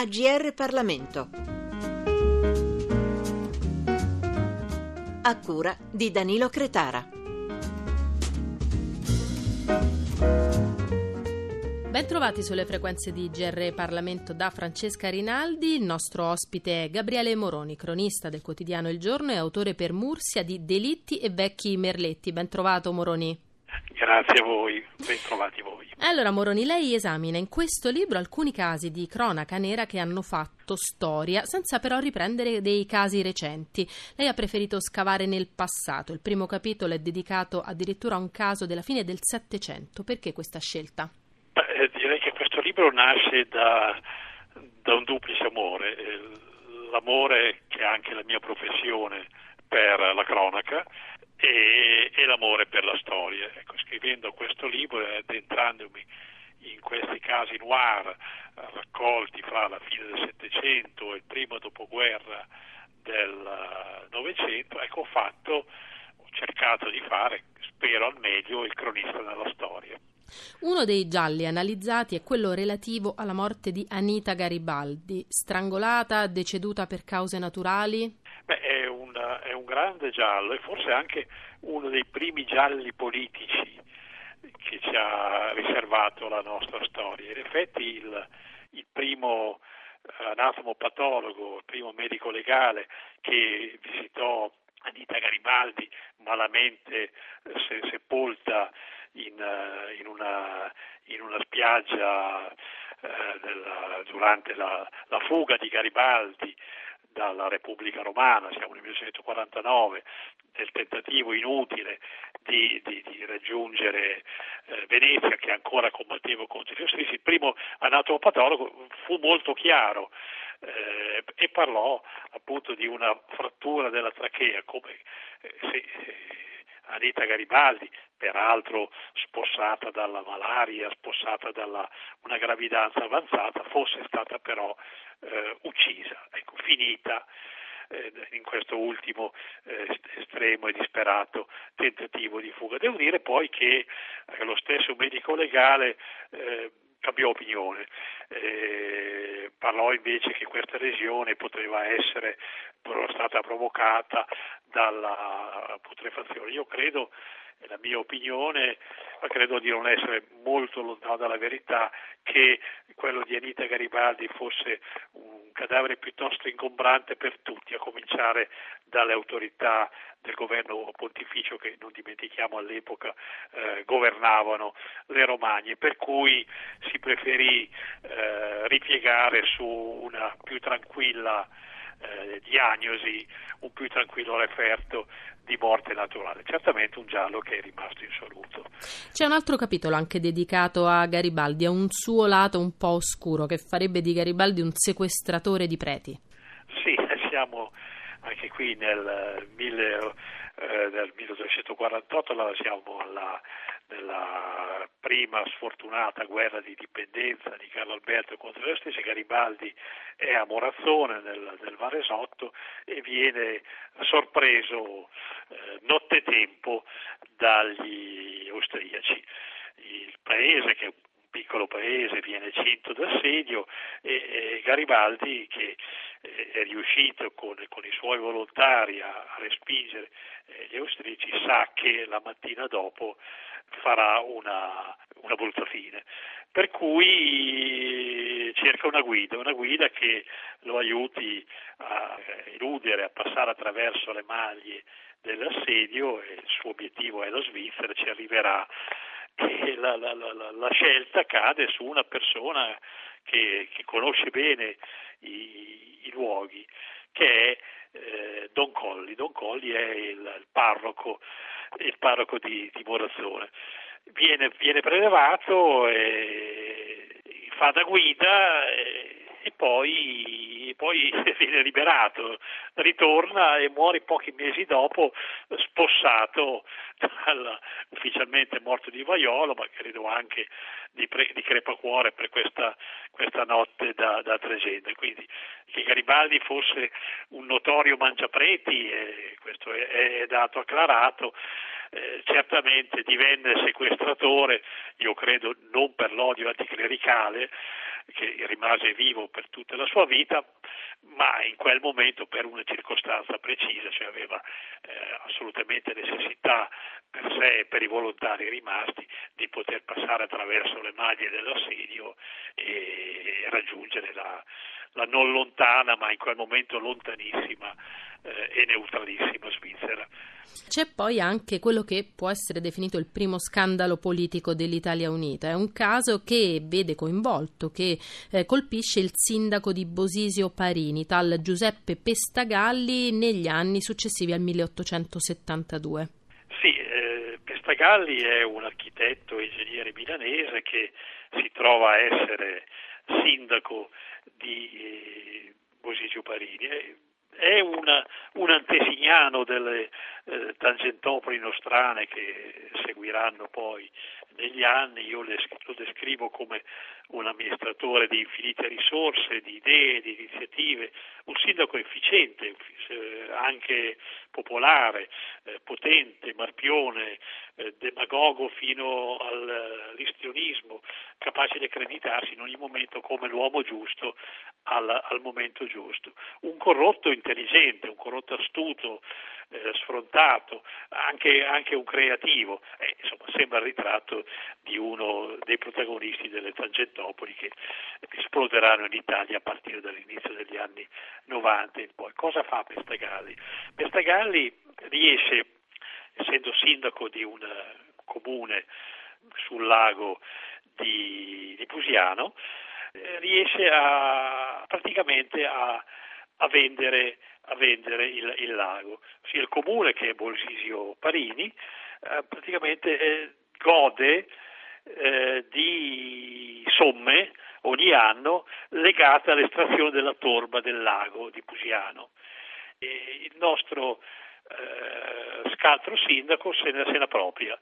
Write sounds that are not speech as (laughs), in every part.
AGR Parlamento. A cura di Danilo Cretara. Bentrovati sulle frequenze di GR Parlamento da Francesca Rinaldi. Il nostro ospite è Gabriele Moroni, cronista del quotidiano Il Giorno e autore per Mursia di Delitti e vecchi merletti. Bentrovato Moroni. Grazie a voi, bentrovati voi. Allora Moroni, lei esamina in questo libro alcuni casi di cronaca nera che hanno fatto storia, senza però riprendere dei casi recenti. Lei ha preferito scavare nel passato. Il primo capitolo è dedicato addirittura a un caso della fine del Settecento. Perché questa scelta? Beh, direi che questo libro nasce da, da un duplice amore. L'amore che è anche la mia professione per la cronaca e, e l'amore per la storia. Ecco, scrivendo questo libro e addentrandomi in questi casi noir raccolti fra la fine del Settecento e il primo dopoguerra del Novecento, ecco, ho fatto, ho cercato di fare, spero al meglio, il cronista della storia. Uno dei gialli analizzati è quello relativo alla morte di Anita Garibaldi, strangolata, deceduta per cause naturali? È un, grande giallo e forse anche uno dei primi gialli politici che ci ha riservato la nostra storia. In effetti il, il primo anatomopatologo, il primo medico legale che visitò Anita Garibaldi malamente se, sepolta in, in, una, in, una, spiaggia eh, della, durante la, la fuga di Garibaldi dalla Repubblica Romana, siamo nel 1949, del tentativo inutile di, di, di raggiungere eh, Venezia che ancora combatteva contro gli austrici, il primo anatomopatologo fu molto chiaro eh, e parlò appunto di una frattura della trachea, come eh, se eh, Anita Garibaldi, peraltro spossata dalla malaria, spossata da una gravidanza avanzata, fosse stata però eh, uccisa, ecco, finita eh, in questo ultimo eh, estremo e disperato tentativo di fuga. Devo dire poi che eh, lo stesso medico legale eh, cambiò opinione, eh, parlò invece che questa lesione poteva essere stata provocata dalla putrefazione. Io credo è la mia opinione, ma credo di non essere molto lontano dalla verità, che quello di Anita Garibaldi fosse un cadavere piuttosto ingombrante per tutti, a cominciare dalle autorità del governo pontificio che non dimentichiamo all'epoca eh, governavano le Romagne, per cui si preferì eh, ripiegare su una più tranquilla eh, diagnosi, un più tranquillo referto di morte naturale. Certamente un giallo che è rimasto insoluto. C'è un altro capitolo anche dedicato a Garibaldi, a un suo lato un po' oscuro che farebbe di Garibaldi un sequestratore di preti. Sì, (laughs) siamo anche qui nel, mille, eh, nel 1248, siamo alla nella prima sfortunata guerra di dipendenza di Carlo Alberto contro le stesse, Garibaldi è a Morazzone nel, nel Varesotto e viene sorpreso eh, nottetempo dagli austriaci. Il paese, che è un piccolo paese, viene cinto d'assedio e, e Garibaldi, che eh, è riuscito con, con, i suoi volontari a, respingere eh, gli austriaci, sa che la mattina dopo farà una, una brutta fine. Per cui cerca una guida, una guida che lo aiuti a eludere, a passare attraverso le maglie dell'assedio e il suo obiettivo è la Svizzera, ci arriverà e la, la, la, la scelta cade su una persona che, che conosce bene i, i, luoghi, che è eh, Don Colli. Don Colli è il, il parroco il parroco di, di Morazzone. Viene, viene prelevato, e fa da guida e, e poi, poi, (laughs) viene liberato, ritorna e muore pochi mesi dopo spossato dal ufficialmente morto di Vaiolo, ma credo anche di, pre, di crepacuore per questa, questa notte da, da Tregenda. Quindi che Garibaldi fosse un notorio mangiapreti, eh, questo è, è dato acclarato, eh, certamente divenne sequestratore, io credo non per l'odio anticlericale, che rimase vivo per tutta la sua vita, ma in quel momento per una circostanza precisa, cioè aveva eh, assolutamente necessità per sé e per i volontari rimasti di poter passare attraverso le maglie dell'assedio e raggiungere la, la non lontana, ma in quel momento lontanissima eh, e neutralissima Svizzera. C'è poi anche quello che può essere definito il primo scandalo politico dell'Italia Unita. È un caso che vede coinvolto, che eh, colpisce il sindaco di Bosisio Parini, tal Giuseppe Pestagalli, negli anni successivi al 1872. Sì, eh, Pestagalli è un architetto e ingegnere milanese che si trova a essere sindaco di eh, Bosisio Parini è una, un antesignano delle eh, tangentopoli nostrane che seguiranno poi negli anni, io le, lo descrivo come un amministratore di infinite risorse, di idee, di iniziative, un sindaco efficiente, eh, anche popolare, eh, potente, marpione, eh, demagogo fino all'istionismo, capace di accreditarsi in ogni momento come l'uomo giusto al, al momento giusto. Un corrotto intelligente, un corrotto astuto, eh, sfrontato, anche, anche, un creativo. Eh, insomma, sembra il ritratto di uno dei protagonisti delle Tangentopoli che esploderanno in Italia a partire dall'inizio degli anni 90 in poi. Cosa fa Pestagalli? Pestagalli riesce, essendo sindaco di un comune sul lago di, di Pusiano, eh, riesce a, praticamente a, a vendere a vendere il, il lago. Sia il comune che Bolsisio Parini eh, praticamente eh, gode eh, di somme ogni anno legate all'estrazione della torba del lago di Pusiano. E il nostro eh, scaltro sindaco se ne, se ne appropria,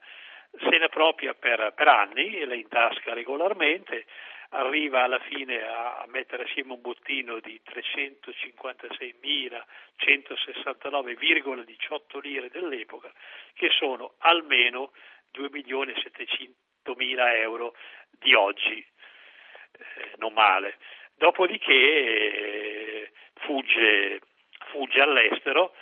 se ne appropria per, per anni e la intasca regolarmente arriva alla fine a, mettere assieme un bottino di 356.169,18 lire dell'epoca, che sono almeno 2.700.000 euro di oggi, eh, non male. Dopodiché eh, fugge, fugge, all'estero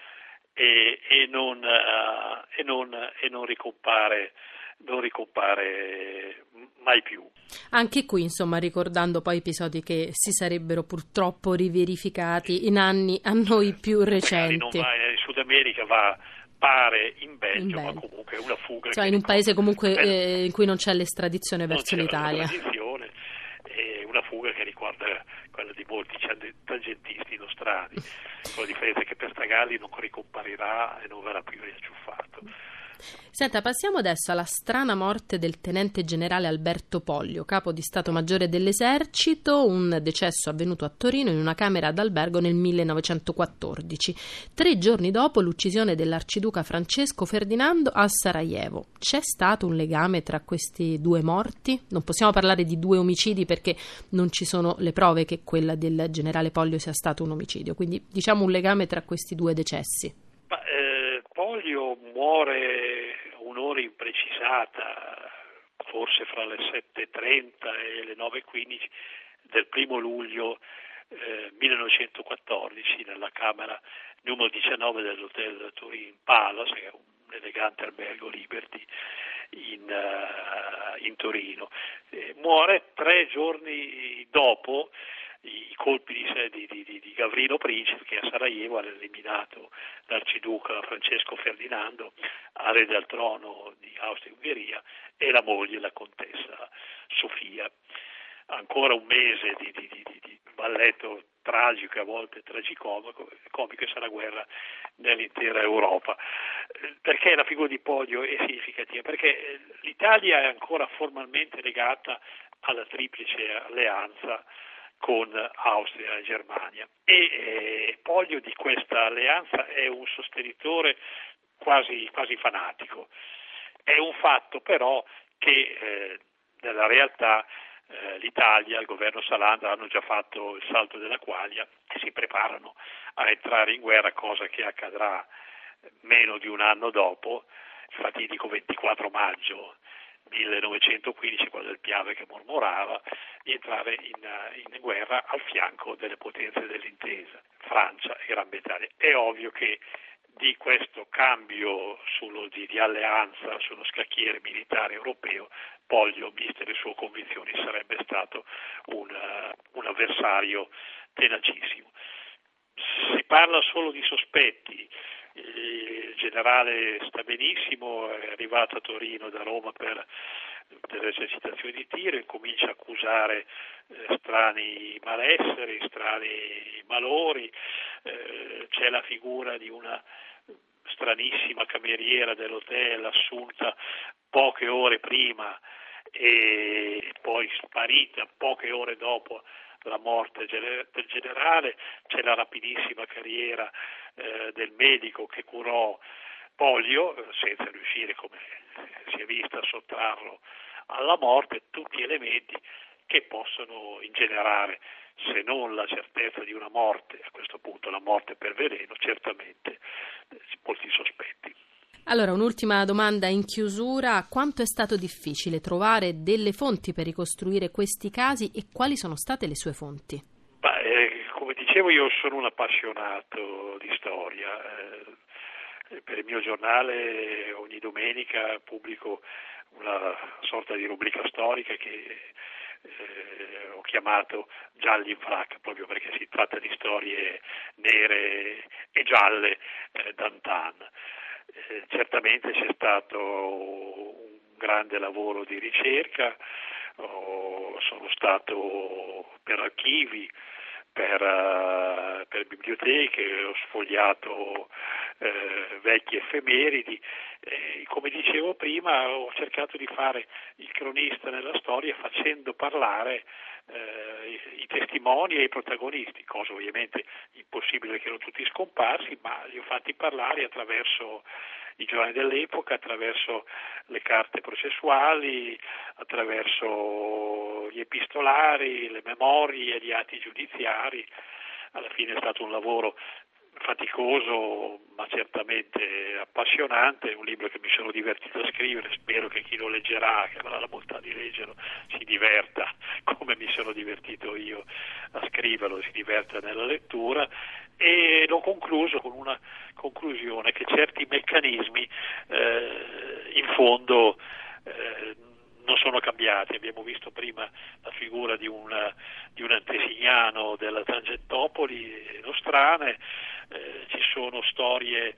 e, e, non, uh, e, non, e non ricompare non ricompare mai più. Anche qui, insomma, ricordando poi episodi che si sarebbero purtroppo riverificati in anni a noi più recenti. Non va in Sud America, va pare in Belgio, in Belgio. ma comunque è una fuga. Cioè in un paese comunque eh, in cui non c'è l'estradizione verso l'Italia. è una fuga che ricorda quella di molti tangentisti nostrani, con la differenza che per Stagalli non ricomparirà e non verrà più riacciuffato. Senta, passiamo adesso alla strana morte del tenente generale Alberto Pollio, capo di Stato Maggiore dell'Esercito, un decesso avvenuto a Torino in una camera d'albergo nel 1914. Tre giorni dopo l'uccisione dell'arciduca Francesco Ferdinando a Sarajevo. C'è stato un legame tra questi due morti? Non possiamo parlare di due omicidi perché non ci sono le prove che quella del generale Pollio sia stato un omicidio, quindi diciamo un legame tra questi due decessi. Ma, eh, Pollio muore un'ora imprecisata, forse fra le 7.30 e le 9.15 del primo luglio eh, 1914 nella camera numero 19 dell'hotel Turin Palace, che è un elegante albergo Liberty in, uh, in Torino. Eh, muore tre giorni dopo i colpi di, di, di, di Gavrino Principe che a Sarajevo ha eliminato l'arciduca Francesco Ferdinando, erede al trono Austria-Ungheria, e la moglie, la contessa Sofia. Ancora un mese di, di, di, di balletto tragico e a volte tragicomico comico e sarà guerra nell'intera Europa. Perché la figura di Podio è significativa? Perché l'Italia è ancora formalmente legata alla triplice alleanza con Austria e Germania. E eh, Poglio di questa alleanza è un sostenitore quasi, quasi fanatico. È un fatto però che eh, nella realtà eh, l'Italia, il governo Salanda hanno già fatto il salto della quaglia e si preparano a entrare in guerra, cosa che accadrà meno di un anno dopo, il fatidico 24 maggio 1915, quello del Piave che mormorava, di entrare in, in, guerra al fianco delle potenze dell'intesa, Francia e Gran Bretagna. È ovvio che di questo cambio sullo, di, di, alleanza sullo scacchiere militare europeo, Poglio, viste le sue convinzioni, sarebbe stato un, uh, un avversario tenacissimo. Si parla solo di sospetti, il generale sta benissimo, è arrivato a Torino da Roma per delle esercitazioni di tiro e comincia a accusare eh, strani malesseri, strani malori, eh, c'è la figura di una stranissima cameriera dell'hotel assunta poche ore prima e poi sparita poche ore dopo la morte del generale, c'è la rapidissima carriera eh, del medico che curò Polio senza riuscire, come si è visto, a sottrarlo alla morte, tutti elementi che possono ingenerare, se non la certezza di una morte, a questo punto la morte per veleno, certamente eh, molti sospetti. Allora, un'ultima domanda in chiusura. Quanto è stato difficile trovare delle fonti per ricostruire questi casi e quali sono state le sue fonti? Dicevo, io sono un appassionato di storia. Eh, per il mio giornale ogni domenica pubblico una sorta di rubrica storica che eh, ho chiamato Gialli in frac, proprio perché si tratta di storie nere e gialle eh, d'antan. Eh, certamente c'è stato un grande lavoro di ricerca, oh, sono stato per archivi, per, uh, per biblioteche, ho sfogliato eh, vecchi effemeridi. Eh, come dicevo prima, ho cercato di fare il cronista nella storia facendo parlare eh, i, testimoni e i protagonisti, cosa ovviamente impossibile che erano tutti scomparsi, ma li ho fatti parlare attraverso i giornali dell'epoca, attraverso le carte processuali, attraverso gli epistolari, le memorie, gli atti giudiziari. Alla fine è stato un lavoro faticoso ma certamente appassionante, è un libro che mi sono divertito a scrivere, spero che chi lo leggerà, che avrà la bontà di leggerlo, si diverta (laughs) come mi sono divertito io a scriverlo, si diverta nella lettura e l'ho concluso con una conclusione che certi meccanismi eh, in fondo eh, non sono cambiati. Abbiamo visto prima la figura di un, di un antesignano della Tangentopoli nostrane, eh, ci sono storie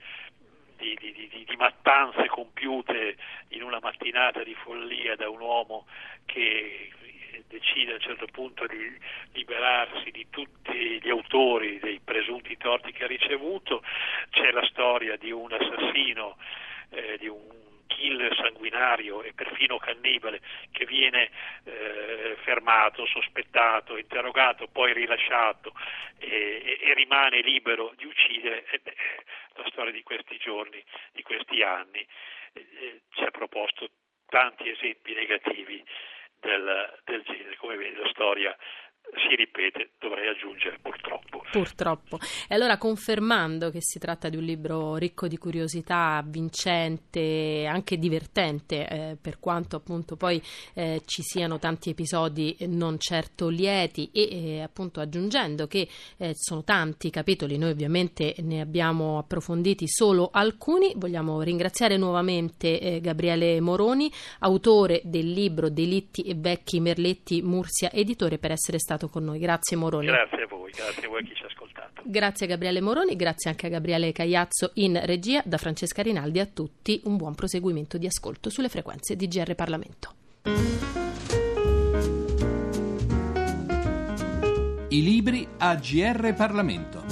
di, di, di, di, mattanze compiute in una mattinata di follia da un uomo che decide a un certo punto di liberarsi di tutti gli autori dei presunti torti che ha ricevuto, c'è la storia di un assassino, eh, di un killer sanguinario e perfino cannibale che viene eh, fermato, sospettato, interrogato, poi rilasciato e, e, rimane libero di uccidere, beh, la storia di questi giorni, di questi anni, eh, ci ha proposto tanti esempi negativi del, del genere. Come vedi la storia si ripete, dovrei aggiungere purtroppo. Purtroppo. E allora confermando che si tratta di un libro ricco di curiosità, vincente, anche divertente, eh, per quanto appunto poi eh, ci siano tanti episodi non certo lieti e eh, appunto aggiungendo che eh, sono tanti capitoli, noi ovviamente ne abbiamo approfonditi solo alcuni, vogliamo ringraziare nuovamente eh, Gabriele Moroni, autore del libro Delitti e vecchi Merletti Mursia, editore per essere stato stato con noi. Grazie Moroni. Grazie a voi, grazie a voi chi ci ha ascoltato. Grazie a Gabriele Moroni, grazie anche a Gabriele Cagliazzo in regia. Da Francesca Rinaldi a tutti un buon proseguimento di ascolto sulle frequenze di GR Parlamento. I libri a GR Parlamento.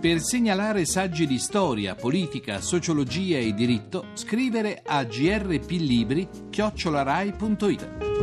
Per segnalare saggi di storia, politica, sociologia e diritto, scrivere a grplibri chiocciolarai.it.